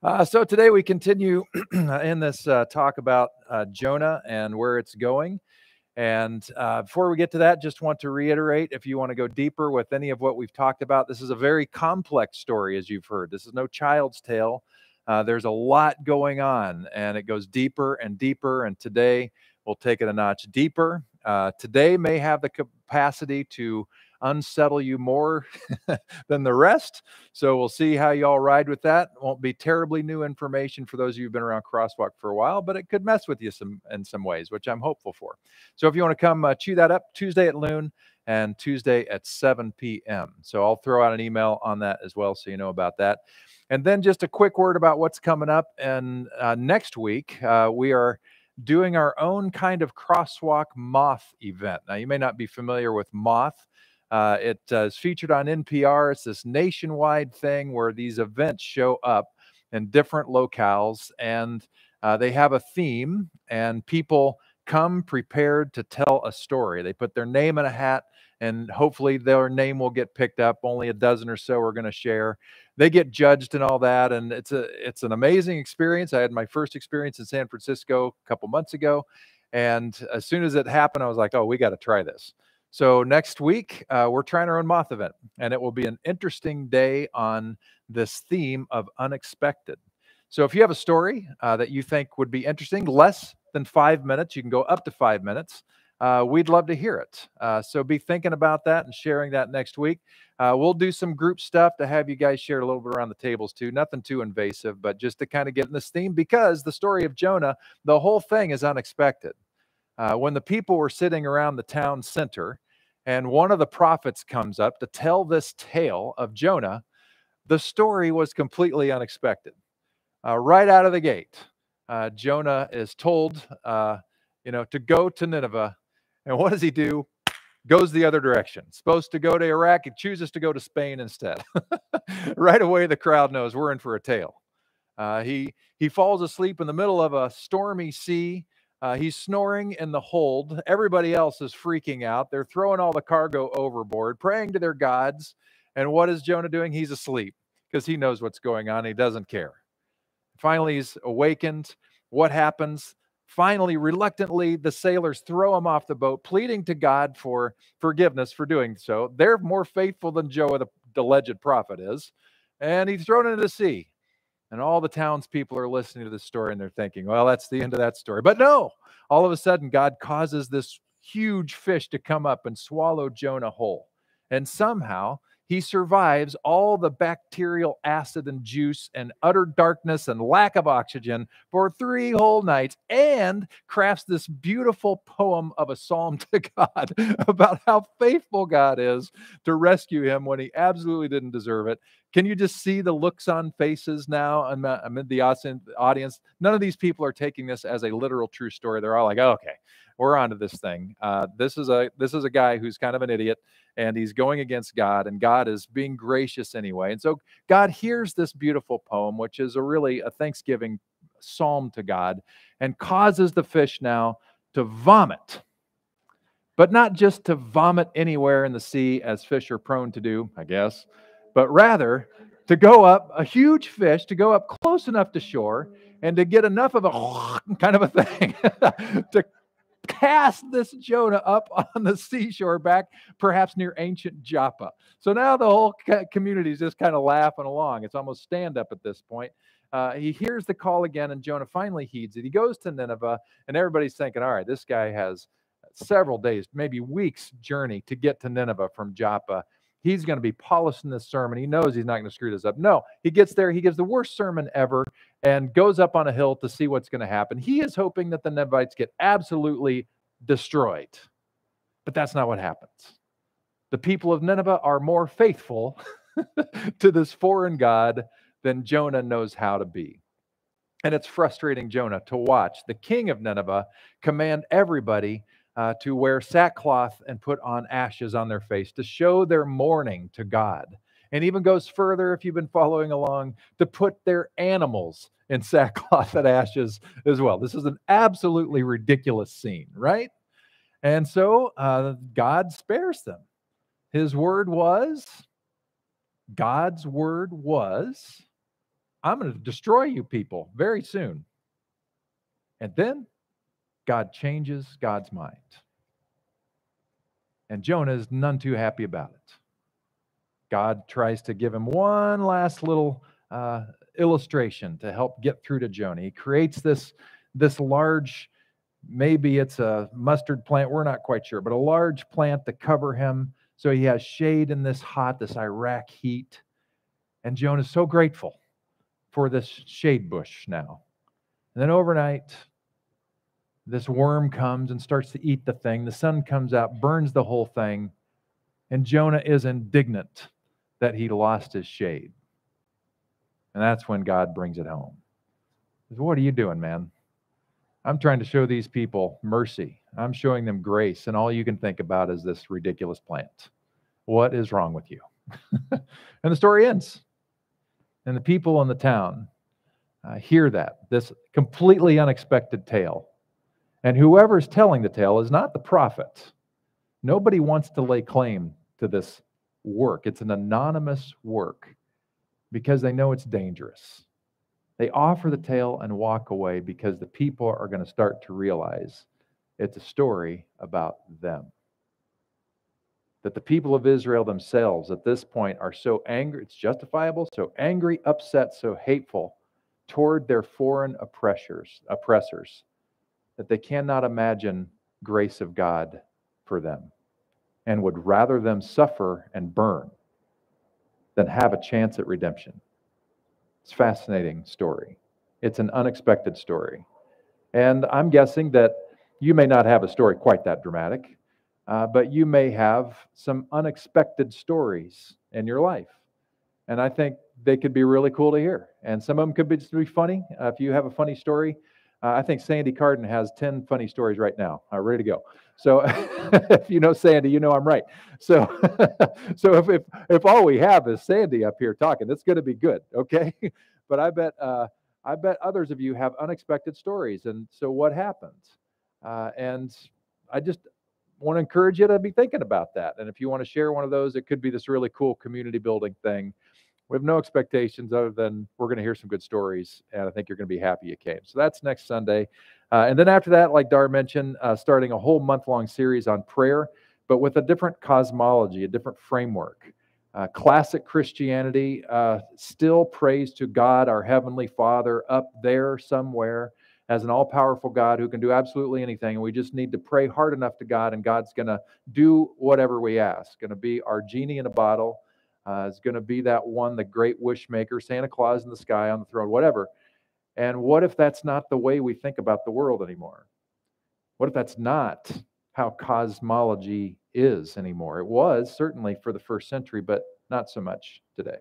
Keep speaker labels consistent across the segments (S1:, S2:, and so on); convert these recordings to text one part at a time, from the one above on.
S1: Uh, so today we continue in this uh, talk about uh, Jonah and where it's going. And uh, before we get to that, just want to reiterate if you want to go deeper with any of what we've talked about, this is a very complex story, as you've heard. This is no child's tale. Uh, there's a lot going on, and it goes deeper and deeper. And today we'll take it a notch deeper. Uh, today may have the capacity to unsettle you more than the rest. So we'll see how you all ride with that. Won't be terribly new information for those of you who've been around Crosswalk for a while, but it could mess with you some in some ways, which I'm hopeful for. So if you want to come uh, chew that up, Tuesday at noon and Tuesday at 7 p.m. So I'll throw out an email on that as well, so you know about that. And then just a quick word about what's coming up. And uh, next week uh, we are doing our own kind of crosswalk moth event. Now, you may not be familiar with moth. Uh, it uh, is featured on NPR. It's this nationwide thing where these events show up in different locales and uh, they have a theme, and people come prepared to tell a story. They put their name in a hat, and hopefully their name will get picked up. Only a dozen or so are going to share. They get judged and all that, and it's a it's an amazing experience. I had my first experience in San Francisco a couple months ago, and as soon as it happened, I was like, "Oh, we got to try this." So next week, uh, we're trying our own moth event, and it will be an interesting day on this theme of unexpected. So if you have a story uh, that you think would be interesting, less than five minutes, you can go up to five minutes. Uh, we'd love to hear it. Uh, so be thinking about that and sharing that next week. Uh, we'll do some group stuff to have you guys share a little bit around the tables too. Nothing too invasive, but just to kind of get in this theme because the story of Jonah, the whole thing is unexpected uh, when the people were sitting around the town center, and one of the prophets comes up to tell this tale of Jonah, the story was completely unexpected. Uh, right out of the gate, uh, Jonah is told, uh, you know, to go to Nineveh. And what does he do? Goes the other direction. Supposed to go to Iraq, he chooses to go to Spain instead. right away, the crowd knows we're in for a tale. Uh, he he falls asleep in the middle of a stormy sea uh, he's snoring in the hold. Everybody else is freaking out. They're throwing all the cargo overboard, praying to their gods. And what is Jonah doing? He's asleep because he knows what's going on. He doesn't care. Finally, he's awakened. What happens? Finally, reluctantly, the sailors throw him off the boat, pleading to God for forgiveness for doing so. They're more faithful than Joe, the alleged prophet, is. And he's thrown into the sea. And all the townspeople are listening to this story and they're thinking, well, that's the end of that story. But no, all of a sudden, God causes this huge fish to come up and swallow Jonah whole. And somehow he survives all the bacterial acid and juice and utter darkness and lack of oxygen for three whole nights and crafts this beautiful poem of a psalm to God about how faithful God is to rescue him when he absolutely didn't deserve it. Can you just see the looks on faces now amid the audience? None of these people are taking this as a literal true story. They're all like, oh, okay, we're onto this thing. Uh, this is a this is a guy who's kind of an idiot, and he's going against God, and God is being gracious anyway. And so God hears this beautiful poem, which is a really a Thanksgiving psalm to God, and causes the fish now to vomit. But not just to vomit anywhere in the sea, as fish are prone to do, I guess but rather to go up, a huge fish, to go up close enough to shore and to get enough of a kind of a thing to cast this Jonah up on the seashore back, perhaps near ancient Joppa. So now the whole community is just kind of laughing along. It's almost stand up at this point. Uh, he hears the call again, and Jonah finally heeds it. He goes to Nineveh, and everybody's thinking, all right, this guy has several days, maybe weeks' journey to get to Nineveh from Joppa he's going to be polishing this sermon. He knows he's not going to screw this up. No, he gets there, he gives the worst sermon ever and goes up on a hill to see what's going to happen. He is hoping that the Ninevites get absolutely destroyed. But that's not what happens. The people of Nineveh are more faithful to this foreign God than Jonah knows how to be. And it's frustrating Jonah to watch the king of Nineveh command everybody uh, to wear sackcloth and put on ashes on their face to show their mourning to God. And even goes further, if you've been following along, to put their animals in sackcloth and ashes as well. This is an absolutely ridiculous scene, right? And so uh, God spares them. His word was, God's word was, I'm going to destroy you people very soon. And then God changes God's mind. And Jonah is none too happy about it. God tries to give him one last little uh, illustration to help get through to Jonah. He creates this, this large, maybe it's a mustard plant, we're not quite sure, but a large plant to cover him so he has shade in this hot, this Iraq heat. And Jonah is so grateful for this shade bush now. And then overnight, this worm comes and starts to eat the thing. The sun comes out, burns the whole thing. And Jonah is indignant that he lost his shade. And that's when God brings it home. Says, what are you doing, man? I'm trying to show these people mercy. I'm showing them grace, and all you can think about is this ridiculous plant. What is wrong with you? and the story ends. And the people in the town uh, hear that, this completely unexpected tale. And whoever is telling the tale is not the prophet. Nobody wants to lay claim to this work. It's an anonymous work because they know it's dangerous. They offer the tale and walk away because the people are going to start to realize it's a story about them. That the people of Israel themselves at this point are so angry, it's justifiable, so angry, upset, so hateful toward their foreign oppressors, oppressors that they cannot imagine grace of God for them and would rather them suffer and burn than have a chance at redemption. It's a fascinating story. It's an unexpected story. And I'm guessing that you may not have a story quite that dramatic, uh, but you may have some unexpected stories in your life. And I think they could be really cool to hear. And some of them could be just be funny. Uh, if you have a funny story, uh, I think Sandy Carden has 10 funny stories right now, uh, ready to go. So if you know Sandy, you know I'm right. So so if, if if all we have is Sandy up here talking, it's going to be good, okay? but I bet uh, I bet others of you have unexpected stories, and so what happens? Uh, and I just want to encourage you to be thinking about that. And if you want to share one of those, it could be this really cool community building thing we have no expectations other than we're going to hear some good stories, and I think you're going to be happy you came. So that's next Sunday. Uh, and then after that, like Dar mentioned, uh, starting a whole month long series on prayer, but with a different cosmology, a different framework. Uh, classic Christianity uh, still prays to God, our Heavenly Father, up there somewhere as an all powerful God who can do absolutely anything. And we just need to pray hard enough to God, and God's going to do whatever we ask. Going to be our genie in a bottle uh, is going to be that one, the great wish maker, Santa Claus in the sky on the throne, whatever. And what if that's not the way we think about the world anymore? What if that's not how cosmology is anymore? It was certainly for the first century, but not so much today.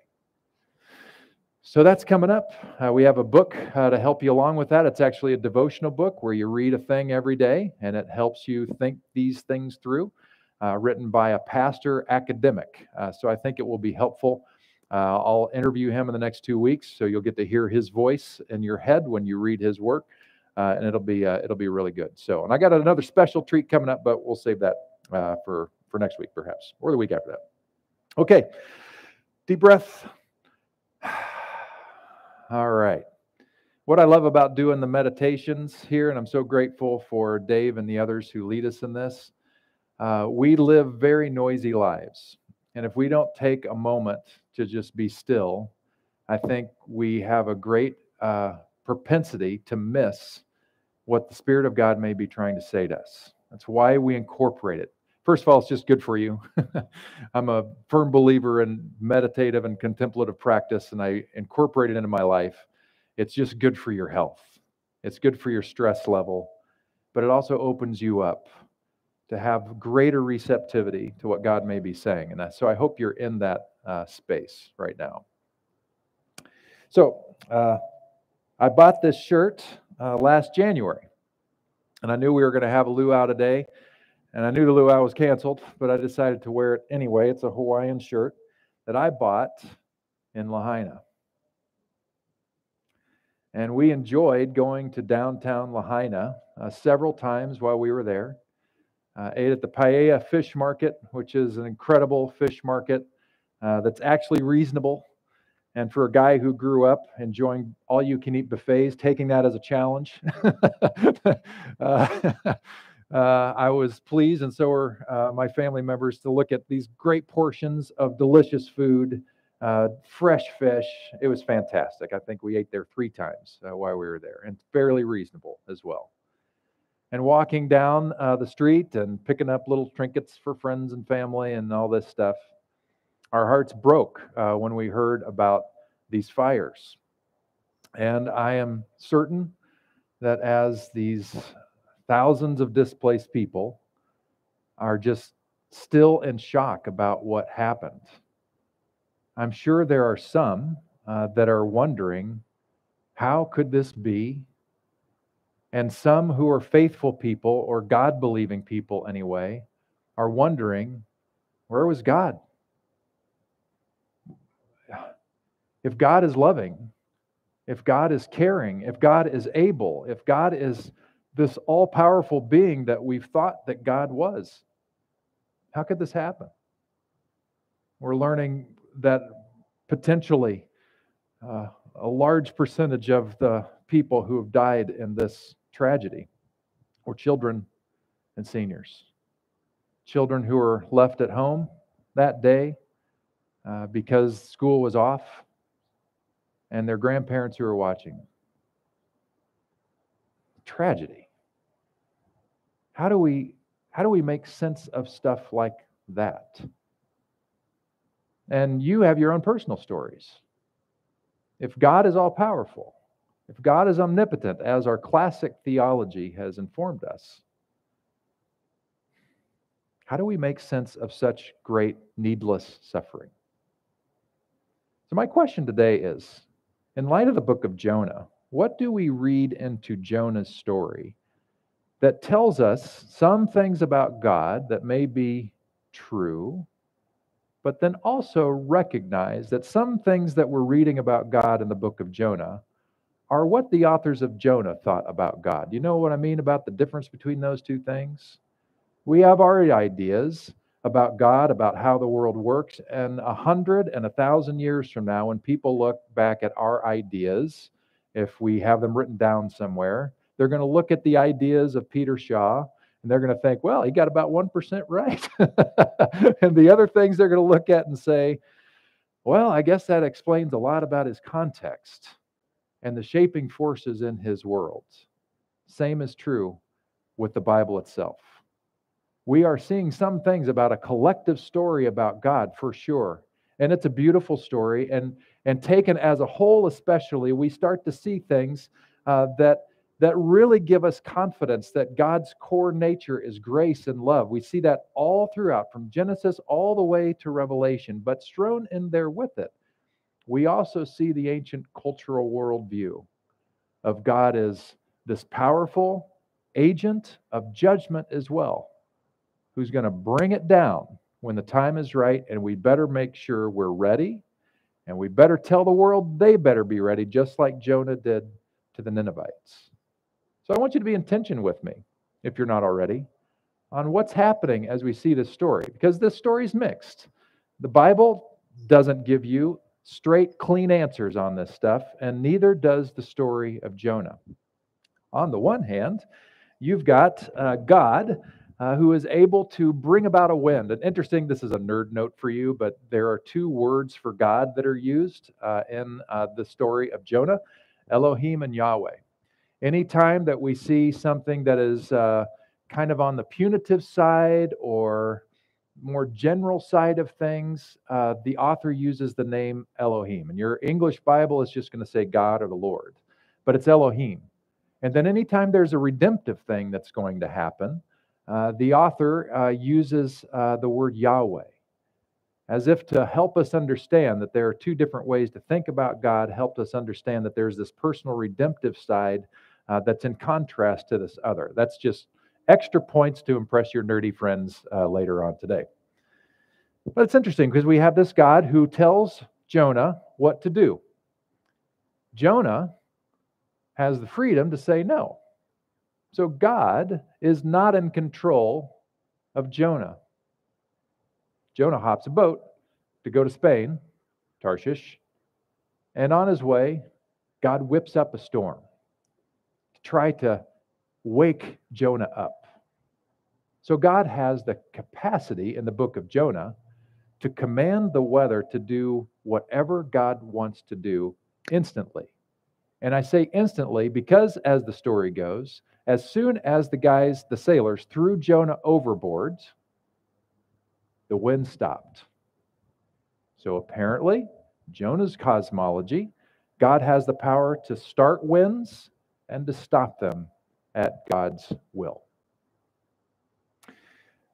S1: So that's coming up. Uh, we have a book uh, to help you along with that. It's actually a devotional book where you read a thing every day and it helps you think these things through uh, written by a pastor academic. Uh, so I think it will be helpful. Uh, I'll interview him in the next two weeks, so you'll get to hear his voice in your head when you read his work, uh, and it'll be uh, it'll be really good. So, and I got another special treat coming up, but we'll save that uh, for for next week, perhaps, or the week after that. Okay, deep breath. All right. What I love about doing the meditations here, and I'm so grateful for Dave and the others who lead us in this, uh, we live very noisy lives. And if we don't take a moment to just be still, I think we have a great uh, propensity to miss what the Spirit of God may be trying to say to us. That's why we incorporate it. First of all, it's just good for you. I'm a firm believer in meditative and contemplative practice, and I incorporate it into my life. It's just good for your health, it's good for your stress level, but it also opens you up to have greater receptivity to what God may be saying. And so I hope you're in that uh, space right now. So uh, I bought this shirt uh, last January, and I knew we were going to have a luau today, and I knew the luau was canceled, but I decided to wear it anyway. It's a Hawaiian shirt that I bought in Lahaina. And we enjoyed going to downtown Lahaina uh, several times while we were there. Uh, ate at the Paia Fish Market, which is an incredible fish market uh, that's actually reasonable. And for a guy who grew up enjoying all you can eat buffets, taking that as a challenge, uh, uh, I was pleased, and so were uh, my family members, to look at these great portions of delicious food, uh, fresh fish. It was fantastic. I think we ate there three times while we were there, and fairly reasonable as well. And walking down uh, the street and picking up little trinkets for friends and family and all this stuff, our hearts broke uh, when we heard about these fires. And I am certain that as these thousands of displaced people are just still in shock about what happened. I'm sure there are some uh, that are wondering, how could this be? And some who are faithful people or God believing people anyway are wondering, where was God? If God is loving, if God is caring, if God is able, if God is this all powerful being that we've thought that God was. How could this happen? We're learning that potentially uh, a large percentage of the people who have died in this tragedy were children and seniors. Children who were left at home that day uh, because school was off, and their grandparents who were watching. Tragedy. How do we how do we make sense of stuff like that? And you have your own personal stories. If God is all powerful, if God is omnipotent, as our classic theology has informed us, how do we make sense of such great needless suffering? So, my question today is in light of the book of Jonah, what do we read into Jonah's story that tells us some things about God that may be true, but then also recognize that some things that we're reading about God in the book of Jonah are what the authors of Jonah thought about God. You know what I mean about the difference between those two things? We have our ideas about God, about how the world works, and a hundred and a thousand years from now, when people look back at our ideas, if we have them written down somewhere, they're going to look at the ideas of Peter Shaw and they're going to think, well, he got about 1% right. and the other things they're going to look at and say, well, I guess that explains a lot about his context and the shaping forces in his world. Same is true with the Bible itself. We are seeing some things about a collective story about God for sure. And it's a beautiful story. And, and taken as a whole, especially, we start to see things uh, that that really give us confidence that God's core nature is grace and love. We see that all throughout, from Genesis all the way to Revelation, but strewn in there with it, we also see the ancient cultural worldview of God as this powerful agent of judgment as well, who's going to bring it down when the time is right, and we better make sure we're ready, and we better tell the world they better be ready, just like Jonah did to the Ninevites. So I want you to be in tension with me, if you're not already, on what's happening as we see this story, because this story is mixed. The Bible doesn't give you straight, clean answers on this stuff, and neither does the story of Jonah. On the one hand, you've got uh, God uh, who is able to bring about a wind. And interesting, this is a nerd note for you, but there are two words for God that are used uh, in uh, the story of Jonah Elohim and Yahweh. Anytime that we see something that is uh, kind of on the punitive side or more general side of things, uh, the author uses the name Elohim. And your English Bible is just going to say God or the Lord, but it's Elohim. And then anytime there's a redemptive thing that's going to happen, uh, the author uh, uses uh, the word Yahweh as if to help us understand that there are two different ways to think about God, helped us understand that there's this personal redemptive side uh, that's in contrast to this other. That's just extra points to impress your nerdy friends uh, later on today. But it's interesting because we have this God who tells Jonah what to do. Jonah has the freedom to say no. So God is not in control of Jonah. Jonah hops a boat to go to Spain, Tarshish, And on his way, God whips up a storm to try to wake Jonah up. So God has the capacity in the book of Jonah to command the weather to do whatever God wants to do instantly. And I say instantly because, as the story goes, as soon as the guys, the sailors, threw Jonah overboard, the wind stopped. So apparently, Jonah's cosmology, God has the power to start winds and to stop them at God's will.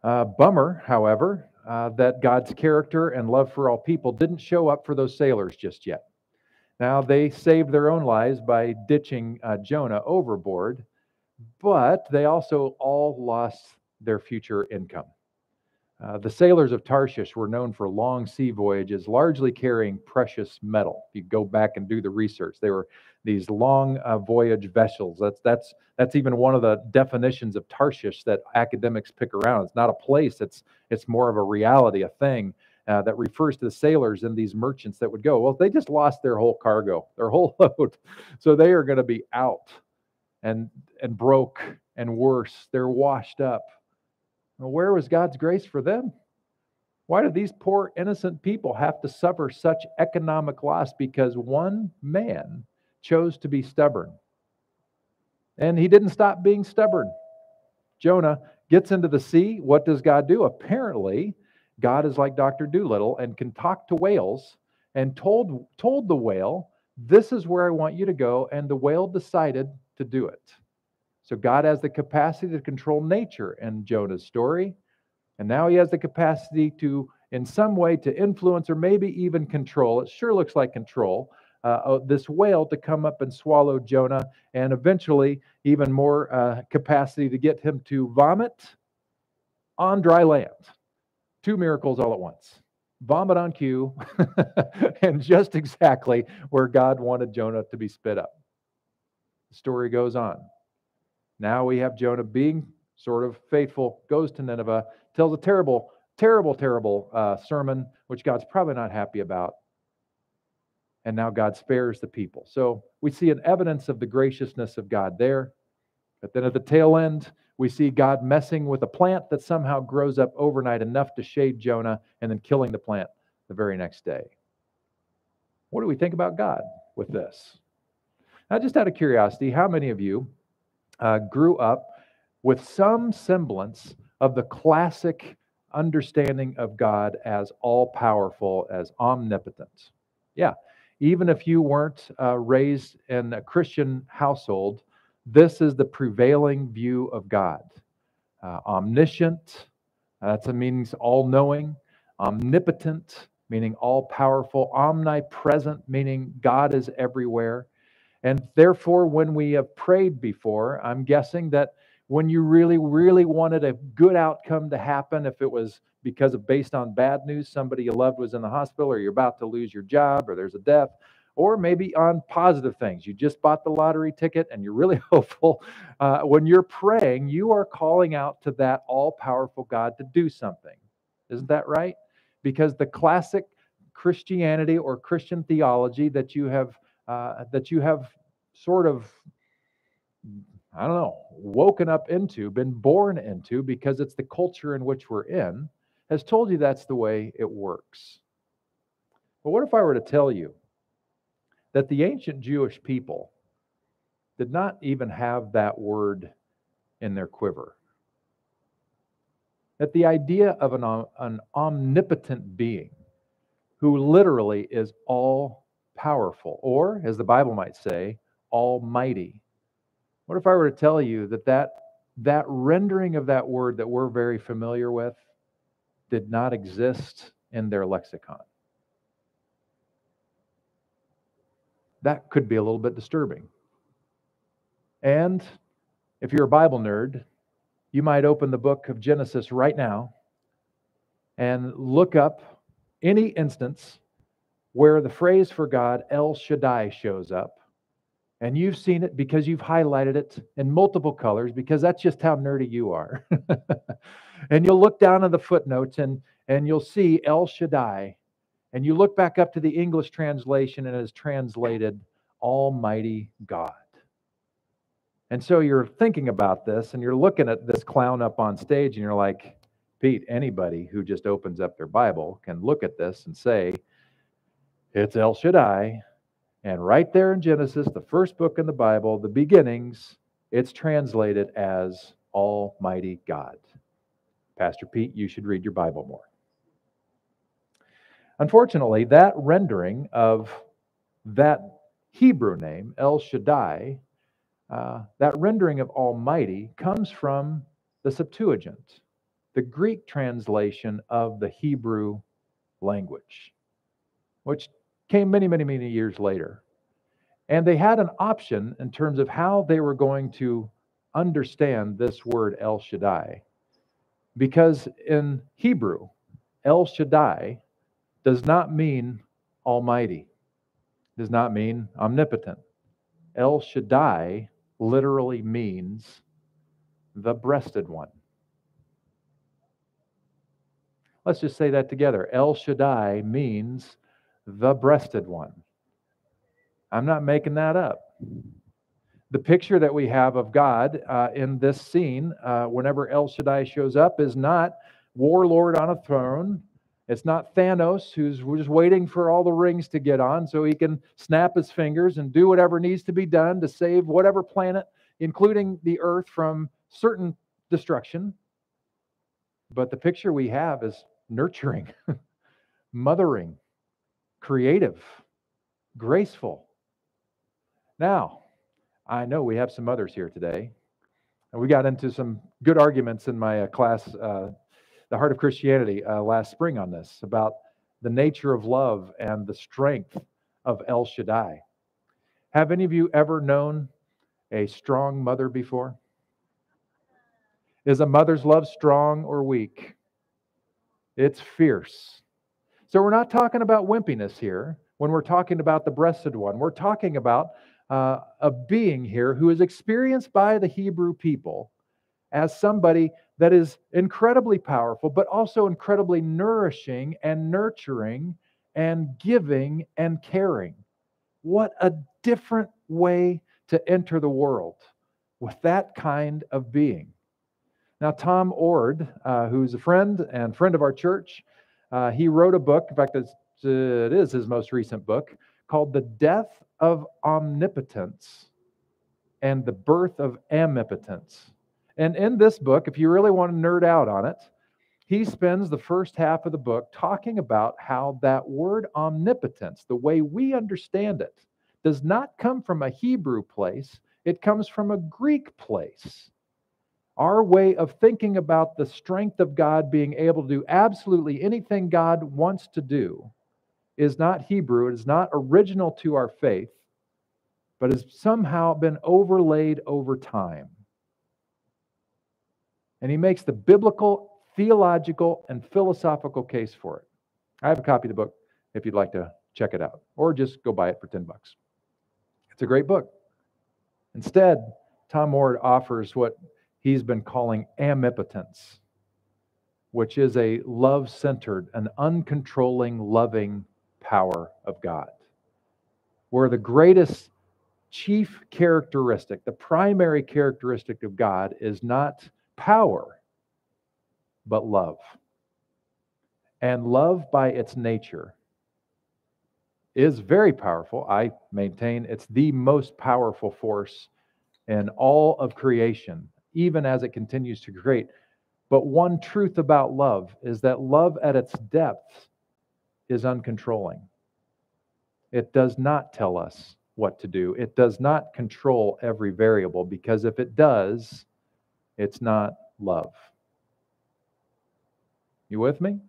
S1: Uh, bummer, however, uh, that God's character and love for all people didn't show up for those sailors just yet. Now, they saved their own lives by ditching uh, Jonah overboard, but they also all lost their future income. Uh, the sailors of Tarshish were known for long sea voyages, largely carrying precious metal. If you go back and do the research, they were these long uh, voyage vessels. That's that's that's even one of the definitions of Tarshish that academics pick around. It's not a place; it's it's more of a reality, a thing uh, that refers to the sailors and these merchants that would go. Well, they just lost their whole cargo, their whole load, so they are going to be out and and broke and worse. They're washed up. Well, where was God's grace for them? Why do these poor innocent people have to suffer such economic loss because one man chose to be stubborn? And he didn't stop being stubborn. Jonah gets into the sea. What does God do? Apparently, God is like Dr. Dolittle and can talk to whales and told, told the whale, This is where I want you to go. And the whale decided to do it. So God has the capacity to control nature in Jonah's story. And now he has the capacity to, in some way, to influence or maybe even control. It sure looks like control. Uh, this whale to come up and swallow Jonah, and eventually, even more uh, capacity to get him to vomit on dry land. Two miracles all at once vomit on cue, and just exactly where God wanted Jonah to be spit up. The story goes on. Now we have Jonah being sort of faithful, goes to Nineveh, tells a terrible, terrible, terrible uh, sermon, which God's probably not happy about. And now God spares the people. So we see an evidence of the graciousness of God there. But then at the tail end, we see God messing with a plant that somehow grows up overnight enough to shade Jonah and then killing the plant the very next day. What do we think about God with this? Now, just out of curiosity, how many of you uh, grew up with some semblance of the classic understanding of God as all powerful, as omnipotent. Yeah, even if you weren't uh, raised in a Christian household, this is the prevailing view of God. Uh, omniscient, that's a means all knowing, omnipotent, meaning all powerful, omnipresent, meaning God is everywhere. And therefore, when we have prayed before, I'm guessing that when you really, really wanted a good outcome to happen, if it was because of based on bad news, somebody you loved was in the hospital, or you're about to lose your job, or there's a death, or maybe on positive things. You just bought the lottery ticket and you're really hopeful. Uh, when you're praying, you are calling out to that all powerful God to do something. Isn't that right? Because the classic Christianity or Christian theology that you have uh, that you have sort of, I don't know, woken up into, been born into, because it's the culture in which we're in, has told you that's the way it works. But what if I were to tell you that the ancient Jewish people did not even have that word in their quiver? That the idea of an, an omnipotent being who literally is all powerful, or as the Bible might say, almighty. What if I were to tell you that that, that rendering of that word that we're very familiar with did not exist in their lexicon? That could be a little bit disturbing. And if you're a Bible nerd, you might open the book of Genesis right now and look up any instance where the phrase for God, El Shaddai, shows up. And you've seen it because you've highlighted it in multiple colors because that's just how nerdy you are. and you'll look down at the footnotes and, and you'll see El Shaddai. And you look back up to the English translation and it is translated Almighty God. And so you're thinking about this and you're looking at this clown up on stage and you're like, Pete, anybody who just opens up their Bible can look at this and say, it's El Shaddai. And right there in Genesis, the first book in the Bible, the beginnings, it's translated as Almighty God. Pastor Pete, you should read your Bible more. Unfortunately, that rendering of that Hebrew name, El Shaddai, uh, that rendering of Almighty comes from the Septuagint, the Greek translation of the Hebrew language, which came many, many, many years later. And they had an option in terms of how they were going to understand this word El Shaddai. Because in Hebrew, El Shaddai does not mean almighty, does not mean omnipotent. El Shaddai literally means the breasted one. Let's just say that together. El Shaddai means the breasted one. I'm not making that up. The picture that we have of God uh, in this scene, uh, whenever El Shaddai shows up, is not warlord on a throne. It's not Thanos who's just waiting for all the rings to get on so he can snap his fingers and do whatever needs to be done to save whatever planet, including the earth, from certain destruction. But the picture we have is nurturing, mothering, creative, graceful. Now, I know we have some mothers here today, and we got into some good arguments in my uh, class uh, the Heart of Christianity uh, last spring on this about the nature of love and the strength of El Shaddai. Have any of you ever known a strong mother before? Is a mother's love strong or weak? It's fierce. So we're not talking about wimpiness here when we're talking about the breasted one. We're talking about uh, a being here who is experienced by the Hebrew people as somebody that is incredibly powerful, but also incredibly nourishing and nurturing and giving and caring. What a different way to enter the world with that kind of being. Now, Tom Oord, uh, who's a friend and friend of our church, uh, he wrote a book. In fact, it's, it is his most recent book called The Death of Omnipotence and the Birth of Amipotence. And in this book, if you really want to nerd out on it, he spends the first half of the book talking about how that word omnipotence, the way we understand it, does not come from a Hebrew place, it comes from a Greek place. Our way of thinking about the strength of God being able to do absolutely anything God wants to do is not Hebrew, it is not original to our faith, but has somehow been overlaid over time. And he makes the biblical, theological, and philosophical case for it. I have a copy of the book if you'd like to check it out, or just go buy it for 10 bucks. It's a great book. Instead, Tom Oord offers what he's been calling amipotence, which is a love centered, an uncontrolling, loving power of God. Where the greatest chief characteristic, the primary characteristic of God is not power, but love. And love, by its nature, is very powerful. I maintain it's the most powerful force in all of creation, even as it continues to create. But one truth about love is that love at its depth is uncontrolling. It does not tell us what to do, it does not control every variable because if it does, it's not love. You with me?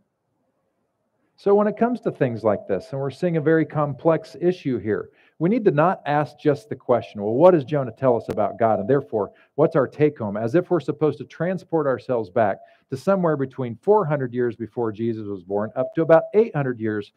S1: So, when it comes to things like this, and we're seeing a very complex issue here, we need to not ask just the question, well, what does Jonah tell us about God? And therefore, what's our take home? As if we're supposed to transport ourselves back to somewhere between 400 years before Jesus was born up to about 800 years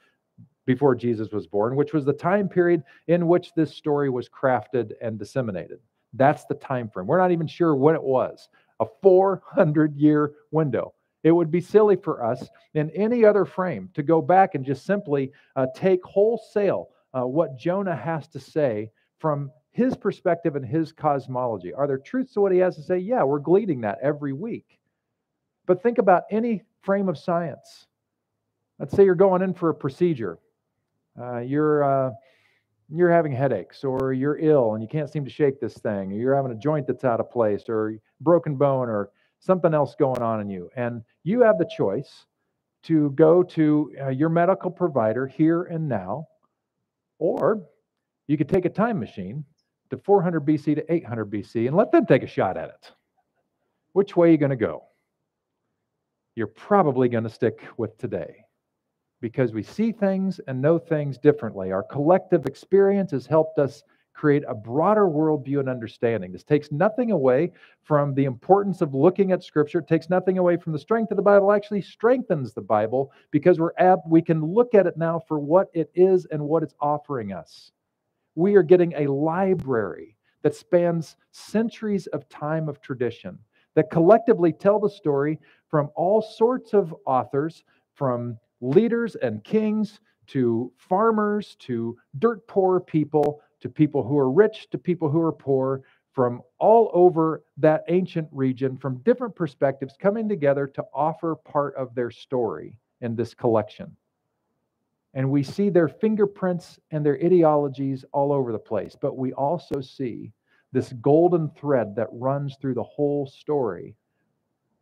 S1: before Jesus was born, which was the time period in which this story was crafted and disseminated. That's the time frame. We're not even sure when it was a 400 year window. It would be silly for us in any other frame to go back and just simply uh, take wholesale uh, what Jonah has to say from his perspective and his cosmology. Are there truths to what he has to say? Yeah, we're gleaning that every week. But think about any frame of science. Let's say you're going in for a procedure. Uh, you're uh, you're having headaches, or you're ill and you can't seem to shake this thing, or you're having a joint that's out of place, or broken bone, or something else going on in you, and you have the choice to go to uh, your medical provider here and now, or you could take a time machine to 400 BC to 800 BC and let them take a shot at it. Which way are you going to go? You're probably going to stick with today because we see things and know things differently. Our collective experience has helped us create a broader worldview and understanding. This takes nothing away from the importance of looking at Scripture. It takes nothing away from the strength of the Bible. It actually strengthens the Bible because we're ab- we can look at it now for what it is and what it's offering us. We are getting a library that spans centuries of time of tradition that collectively tell the story from all sorts of authors, from leaders and kings to farmers to dirt poor people to people who are rich to people who are poor from all over that ancient region from different perspectives coming together to offer part of their story in this collection. And we see their fingerprints and their ideologies all over the place, but we also see this golden thread that runs through the whole story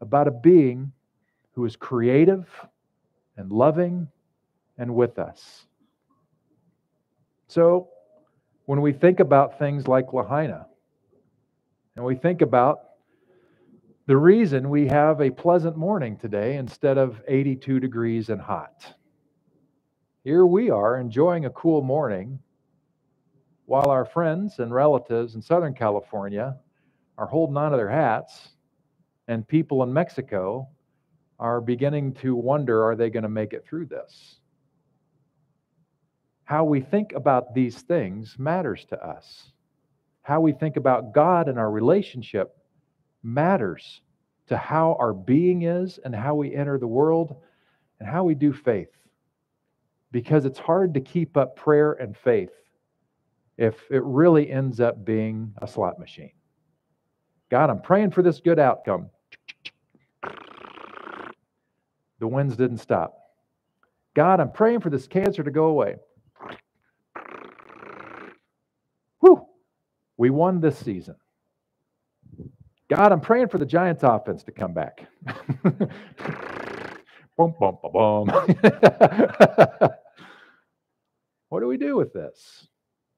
S1: about a being who is creative and loving and with us. So, when we think about things like Lahaina, and we think about the reason we have a pleasant morning today instead of 82 degrees and hot. Here we are enjoying a cool morning while our friends and relatives in Southern California are holding on to their hats, and people in Mexico are beginning to wonder are they going to make it through this? How we think about these things matters to us. How we think about God and our relationship matters to how our being is and how we enter the world and how we do faith. Because it's hard to keep up prayer and faith if it really ends up being a slot machine. God, I'm praying for this good outcome. The winds didn't stop. God, I'm praying for this cancer to go away. We won this season. God, I'm praying for the Giants offense to come back. boom, boom, boom, boom. what do we do with this?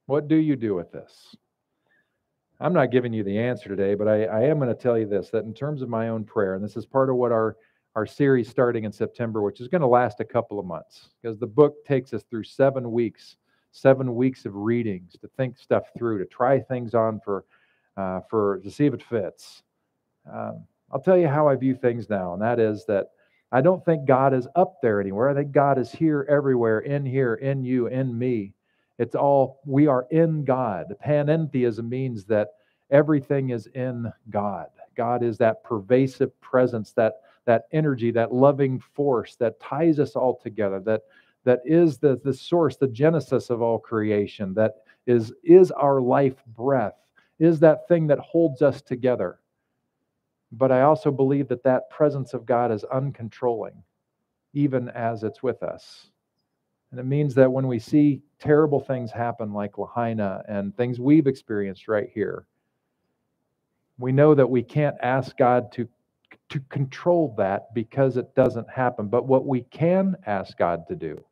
S1: What do you do with this? I'm not giving you the answer today, but I, I am going to tell you this that in terms of my own prayer, and this is part of what our, our series starting in September, which is going to last a couple of months, because the book takes us through seven weeks seven weeks of readings to think stuff through, to try things on for, uh, for to see if it fits. Um, I'll tell you how I view things now, and that is that I don't think God is up there anywhere. I think God is here everywhere, in here, in you, in me. It's all, we are in God. Panentheism means that everything is in God. God is that pervasive presence, that, that energy, that loving force that ties us all together, that that is the, the source, the genesis of all creation, that is, is our life breath, is that thing that holds us together. But I also believe that that presence of God is uncontrolling, even as it's with us. And it means that when we see terrible things happen like Lahaina and things we've experienced right here, we know that we can't ask God to, to control that because it doesn't happen. But what we can ask God to do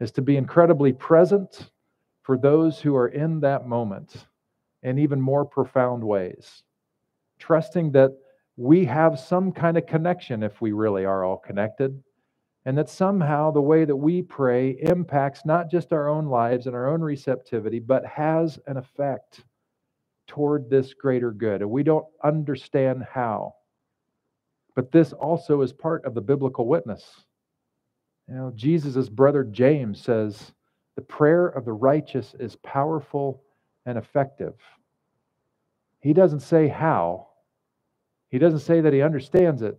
S1: is to be incredibly present for those who are in that moment in even more profound ways. Trusting that we have some kind of connection if we really are all connected, and that somehow the way that we pray impacts not just our own lives and our own receptivity, but has an effect toward this greater good. And we don't understand how. But this also is part of the biblical witness. You know, Jesus' brother James says, the prayer of the righteous is powerful and effective. He doesn't say how, he doesn't say that he understands it,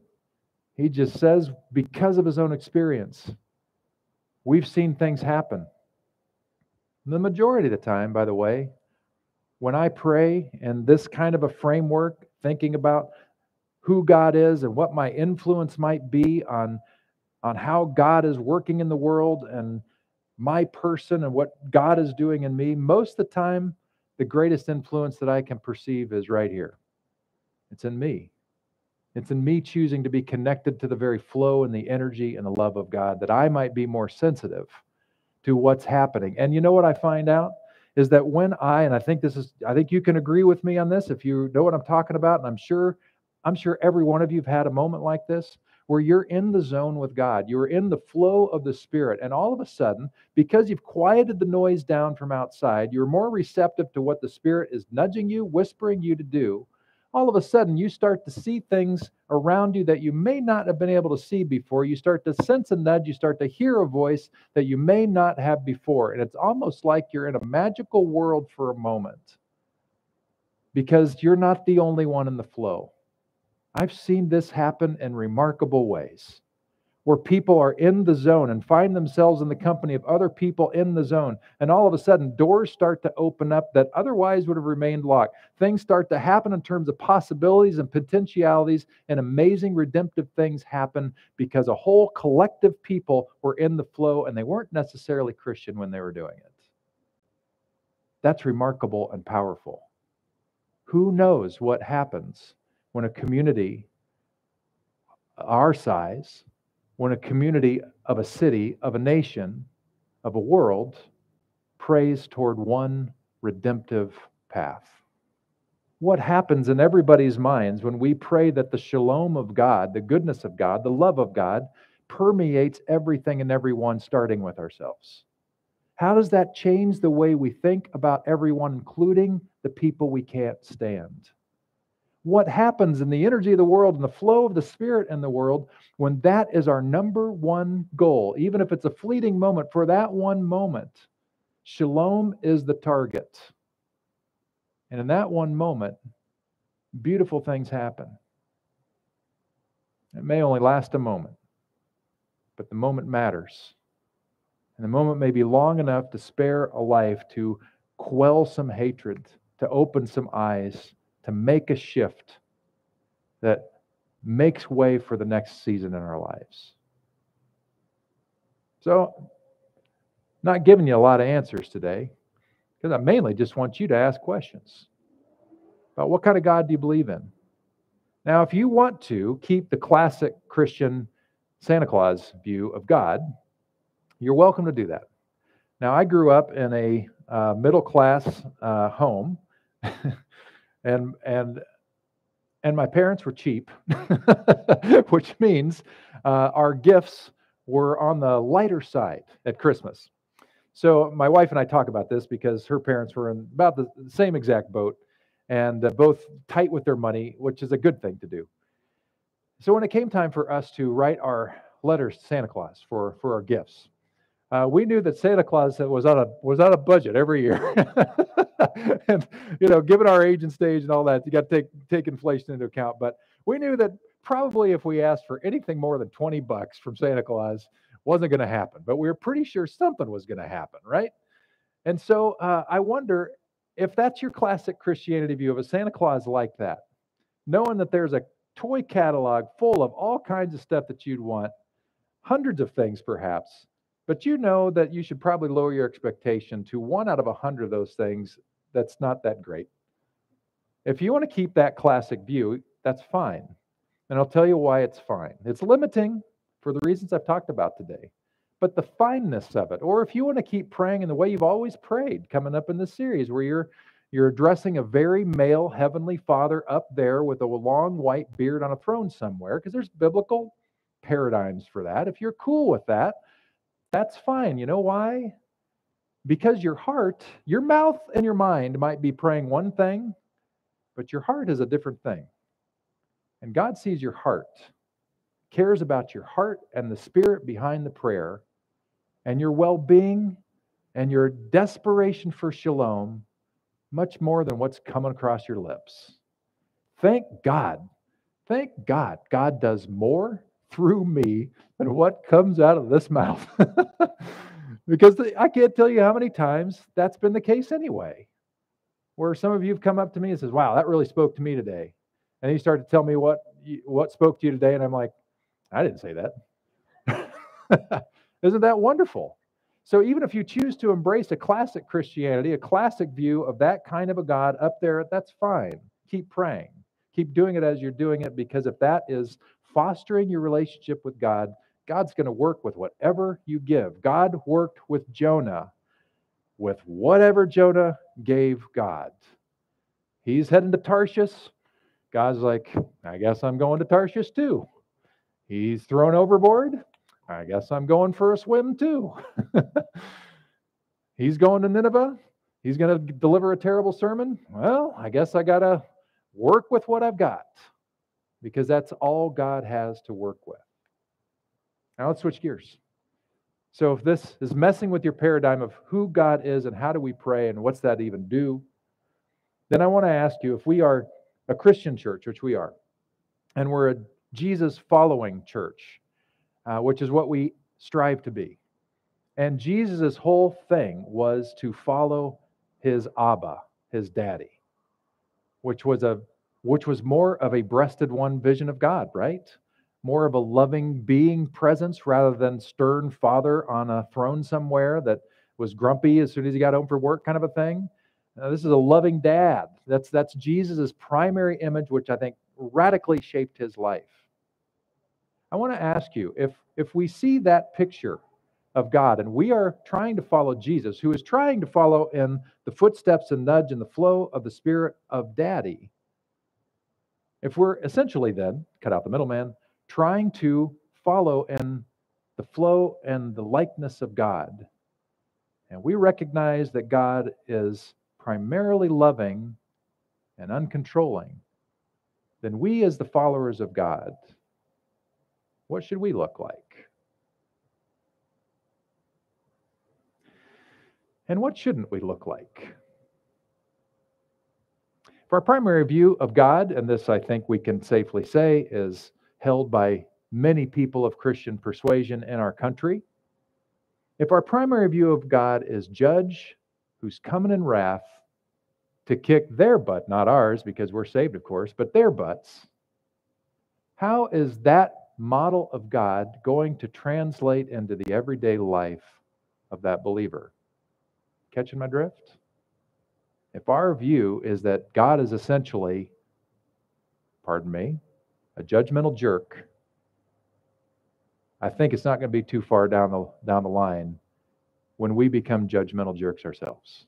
S1: He just says, because of his own experience, we've seen things happen. The majority of the time, by the way, when I pray in this kind of a framework, thinking about who God is and what my influence might be on, on how God is working in the world and my person and what God is doing in me, most of the time, the greatest influence that I can perceive is right here. It's in me. It's in me choosing to be connected to the very flow and the energy and the love of God that I might be more sensitive to what's happening. And you know what I find out? Is that when I, and I think this is, I think you can agree with me on this if you know what I'm talking about, and I'm sure, I'm sure every one of you have had a moment like this where you're in the zone with God. You're in the flow of the Spirit. And all of a sudden, because you've quieted the noise down from outside, you're more receptive to what the Spirit is nudging you, whispering you to do all of a sudden you start to see things around you that you may not have been able to see before. You start to sense a nudge, you start to hear a voice that you may not have before. And it's almost like you're in a magical world for a moment because you're not the only one in the flow. I've seen this happen in remarkable ways where people are in the zone and find themselves in the company of other people in the zone. And all of a sudden, doors start to open up that otherwise would have remained locked. Things start to happen in terms of possibilities and potentialities, and amazing redemptive things happen because a whole collective people were in the flow and they weren't necessarily Christian when they were doing it. That's remarkable and powerful. Who knows what happens when a community our size when a community of a city, of a nation, of a world prays toward one redemptive path. What happens in everybody's minds when we pray that the shalom of God, the goodness of God, the love of God permeates everything and everyone, starting with ourselves? How does that change the way we think about everyone, including the people we can't stand? What happens in the energy of the world and the flow of the Spirit in the world when that is our number one goal, even if it's a fleeting moment, for that one moment, shalom is the target. And in that one moment, beautiful things happen. It may only last a moment, but the moment matters. And the moment may be long enough to spare a life, to quell some hatred, to open some eyes to make a shift that makes way for the next season in our lives. So, not giving you a lot of answers today, because I mainly just want you to ask questions about what kind of God do you believe in? Now, if you want to keep the classic Christian Santa Claus view of God, you're welcome to do that. Now, I grew up in a uh, middle class uh, home and and and my parents were cheap, which means uh, our gifts were on the lighter side at Christmas. So my wife and I talk about this because her parents were in about the same exact boat, and uh, both tight with their money, which is a good thing to do. So when it came time for us to write our letters to Santa Claus for for our gifts, uh, we knew that Santa Claus was on a was on a budget every year, and you know, given our age and stage and all that, you got to take take inflation into account. But we knew that probably if we asked for anything more than twenty bucks from Santa Claus, wasn't going to happen. But we were pretty sure something was going to happen, right? And so uh, I wonder if that's your classic Christianity view of a Santa Claus like that, knowing that there's a toy catalog full of all kinds of stuff that you'd want, hundreds of things perhaps but you know that you should probably lower your expectation to one out of a hundred of those things that's not that great. If you want to keep that classic view, that's fine. And I'll tell you why it's fine. It's limiting for the reasons I've talked about today. But the fineness of it, or if you want to keep praying in the way you've always prayed coming up in this series, where you're you're addressing a very male heavenly father up there with a long white beard on a throne somewhere, because there's biblical paradigms for that. If you're cool with that, that's fine. You know why? Because your heart, your mouth and your mind might be praying one thing, but your heart is a different thing. And God sees your heart, cares about your heart and the spirit behind the prayer, and your well being and your desperation for shalom much more than what's coming across your lips. Thank God. Thank God. God does more through me than what comes out of this mouth. because I can't tell you how many times that's been the case anyway. Where some of you have come up to me and says, "Wow, that really spoke to me today," and you start to tell me what what spoke to you today, and I'm like, "I didn't say that." Isn't that wonderful? So even if you choose to embrace a classic Christianity, a classic view of that kind of a God up there, that's fine. Keep praying. Keep doing it as you're doing it because if that is fostering your relationship with God, God's going to work with whatever you give. God worked with Jonah with whatever Jonah gave God. He's heading to Tarshish. God's like, I guess I'm going to Tarshish too. He's thrown overboard. I guess I'm going for a swim too. He's going to Nineveh. He's going to deliver a terrible sermon. Well, I guess I got to work with what I've got because that's all God has to work with. Now let's switch gears. So, if this is messing with your paradigm of who God is and how do we pray and what's that even do, then I want to ask you if we are a Christian church, which we are, and we're a Jesus following church, uh, which is what we strive to be. And Jesus' whole thing was to follow his Abba, his daddy, which was a which was more of a breasted one vision of God, right? More of a loving being presence rather than stern father on a throne somewhere that was grumpy as soon as he got home from work, kind of a thing. Now, this is a loving dad. That's that's Jesus' primary image, which I think radically shaped his life. I want to ask you if if we see that picture of God and we are trying to follow Jesus, who is trying to follow in the footsteps and nudge and the flow of the spirit of daddy, if we're essentially then, cut out the middleman, trying to follow in the flow and the likeness of God, and we recognize that God is primarily loving and uncontrolling, then we, as the followers of God, what should we look like? And what shouldn't we look like? For our primary view of God, and this I think we can safely say is held by many people of Christian persuasion in our country, if our primary view of God is judge who's coming in wrath to kick their butt, not ours, because we're saved, of course, but their butts, how is that model of God going to translate into the everyday life of that believer? Catching my drift? if our view is that God is essentially, pardon me, a judgmental jerk, I think it's not going to be too far down the down the line when we become judgmental jerks ourselves.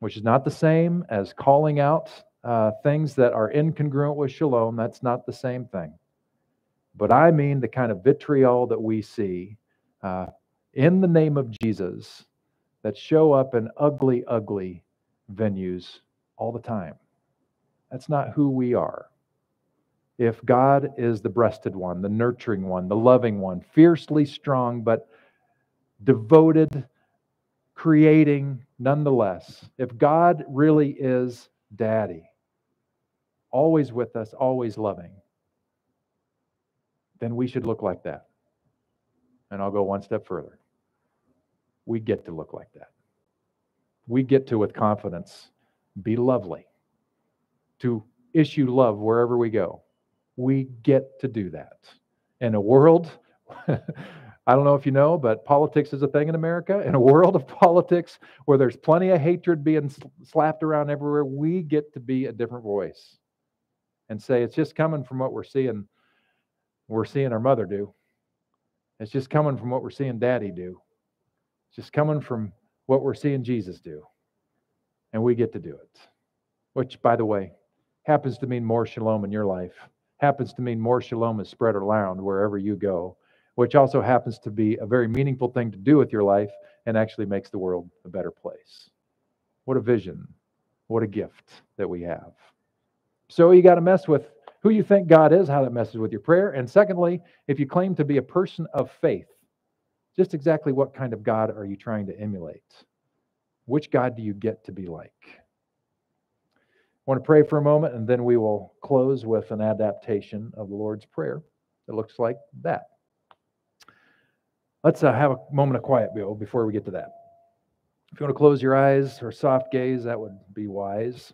S1: Which is not the same as calling out uh, things that are incongruent with shalom. That's not the same thing. But I mean the kind of vitriol that we see uh, in the name of Jesus that show up in ugly, ugly venues all the time. That's not who we are. If God is the breasted one, the nurturing one, the loving one, fiercely strong, but devoted, creating nonetheless, if God really is daddy, always with us, always loving, then we should look like that. And I'll go one step further. We get to look like that we get to with confidence be lovely, to issue love wherever we go. We get to do that. In a world, I don't know if you know, but politics is a thing in America. In a world of politics where there's plenty of hatred being slapped around everywhere, we get to be a different voice and say it's just coming from what we're seeing we're seeing our mother do. It's just coming from what we're seeing daddy do. It's just coming from what we're seeing Jesus do. And we get to do it. Which, by the way, happens to mean more shalom in your life, happens to mean more shalom is spread around wherever you go, which also happens to be a very meaningful thing to do with your life and actually makes the world a better place. What a vision. What a gift that we have. So you got to mess with who you think God is, how that messes with your prayer. And secondly, if you claim to be a person of faith, just exactly what kind of God are you trying to emulate? Which God do you get to be like? I want to pray for a moment and then we will close with an adaptation of the Lord's Prayer. that looks like that. Let's uh, have a moment of quiet, Bill, before we get to that. If you want to close your eyes or soft gaze, that would be wise.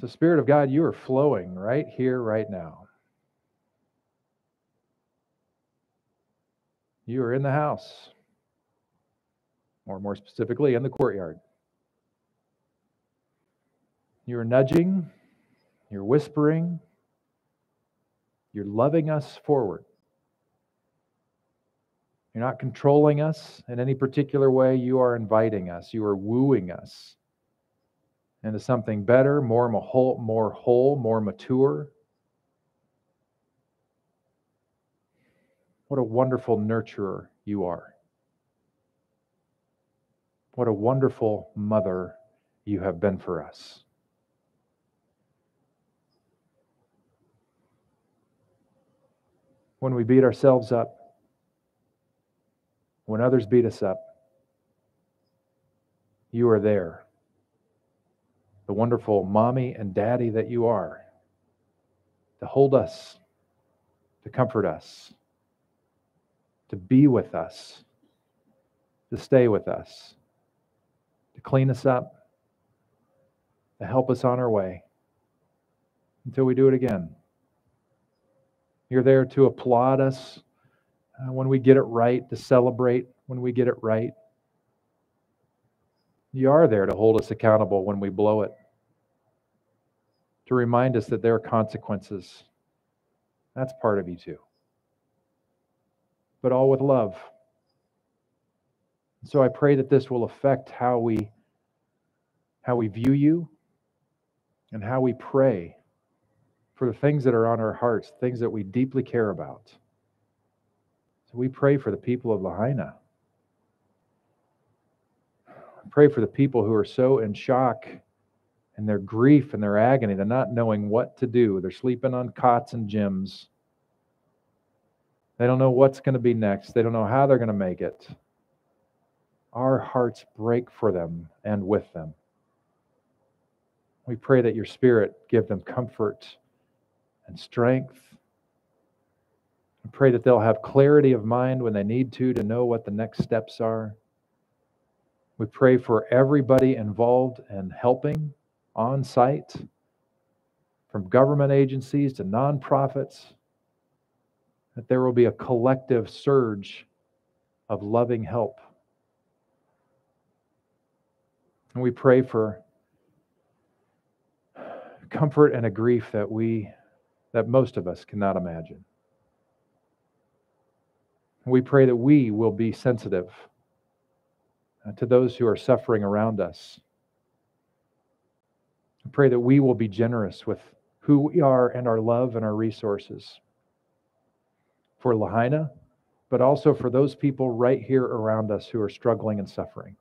S1: So, Spirit of God, you are flowing right here, right now. You are in the house, or more specifically, in the courtyard. You're nudging, you're whispering, you're loving us forward. You're not controlling us in any particular way. You are inviting us, you are wooing us into something better, more whole, more whole, more mature. What a wonderful nurturer you are. What a wonderful mother you have been for us. When we beat ourselves up, when others beat us up, you are there the wonderful mommy and daddy that you are, to hold us, to comfort us, to be with us, to stay with us, clean us up, to help us on our way until we do it again. You're there to applaud us uh, when we get it right, to celebrate when we get it right. You are there to hold us accountable when we blow it, to remind us that there are consequences. That's part of you too. But all with love. So I pray that this will affect how we how we view you and how we pray for the things that are on our hearts, things that we deeply care about. So we pray for the people of Lahaina pray for the people who are so in shock and their grief and their agony. They're not knowing what to do. They're sleeping on cots and gyms. They don't know what's going to be next. They don't know how they're going to make it. Our hearts break for them and with them. We pray that your spirit give them comfort and strength. We pray that they'll have clarity of mind when they need to to know what the next steps are. We pray for everybody involved in helping on site, from government agencies to nonprofits, that there will be a collective surge of loving help. And we pray for comfort and a grief that we that most of us cannot imagine. We pray that we will be sensitive uh, to those who are suffering around us. I pray that we will be generous with who we are and our love and our resources for Lahaina, but also for those people right here around us who are struggling and suffering.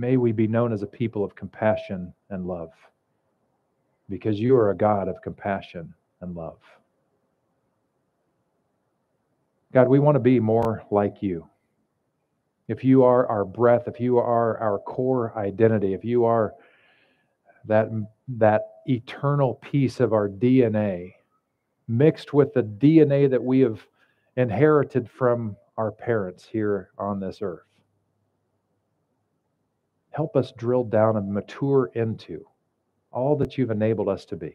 S1: May we be known as a people of compassion and love because you are a God of compassion and love. God, we want to be more like you if you are our breath, if you are our core identity, if you are that, that eternal piece of our DNA mixed with the DNA that we have inherited from our parents here on this earth. Help us drill down and mature into all that you've enabled us to be.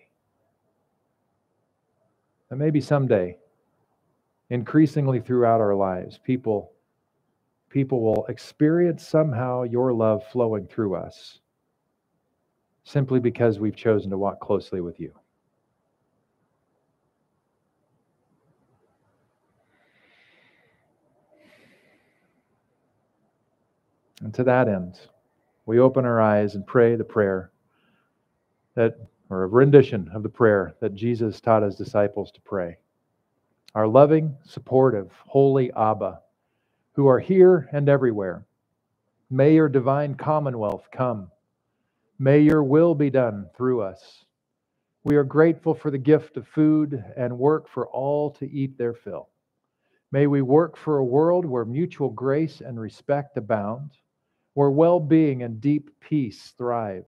S1: And maybe someday, increasingly throughout our lives, people people will experience somehow your love flowing through us simply because we've chosen to walk closely with you. And to that end, we open our eyes and pray the prayer that, or a rendition of the prayer that Jesus taught his disciples to pray. Our loving, supportive, holy Abba who are here and everywhere. May your divine commonwealth come. May your will be done through us. We are grateful for the gift of food and work for all to eat their fill. May we work for a world where mutual grace and respect abound, where well being and deep peace thrive,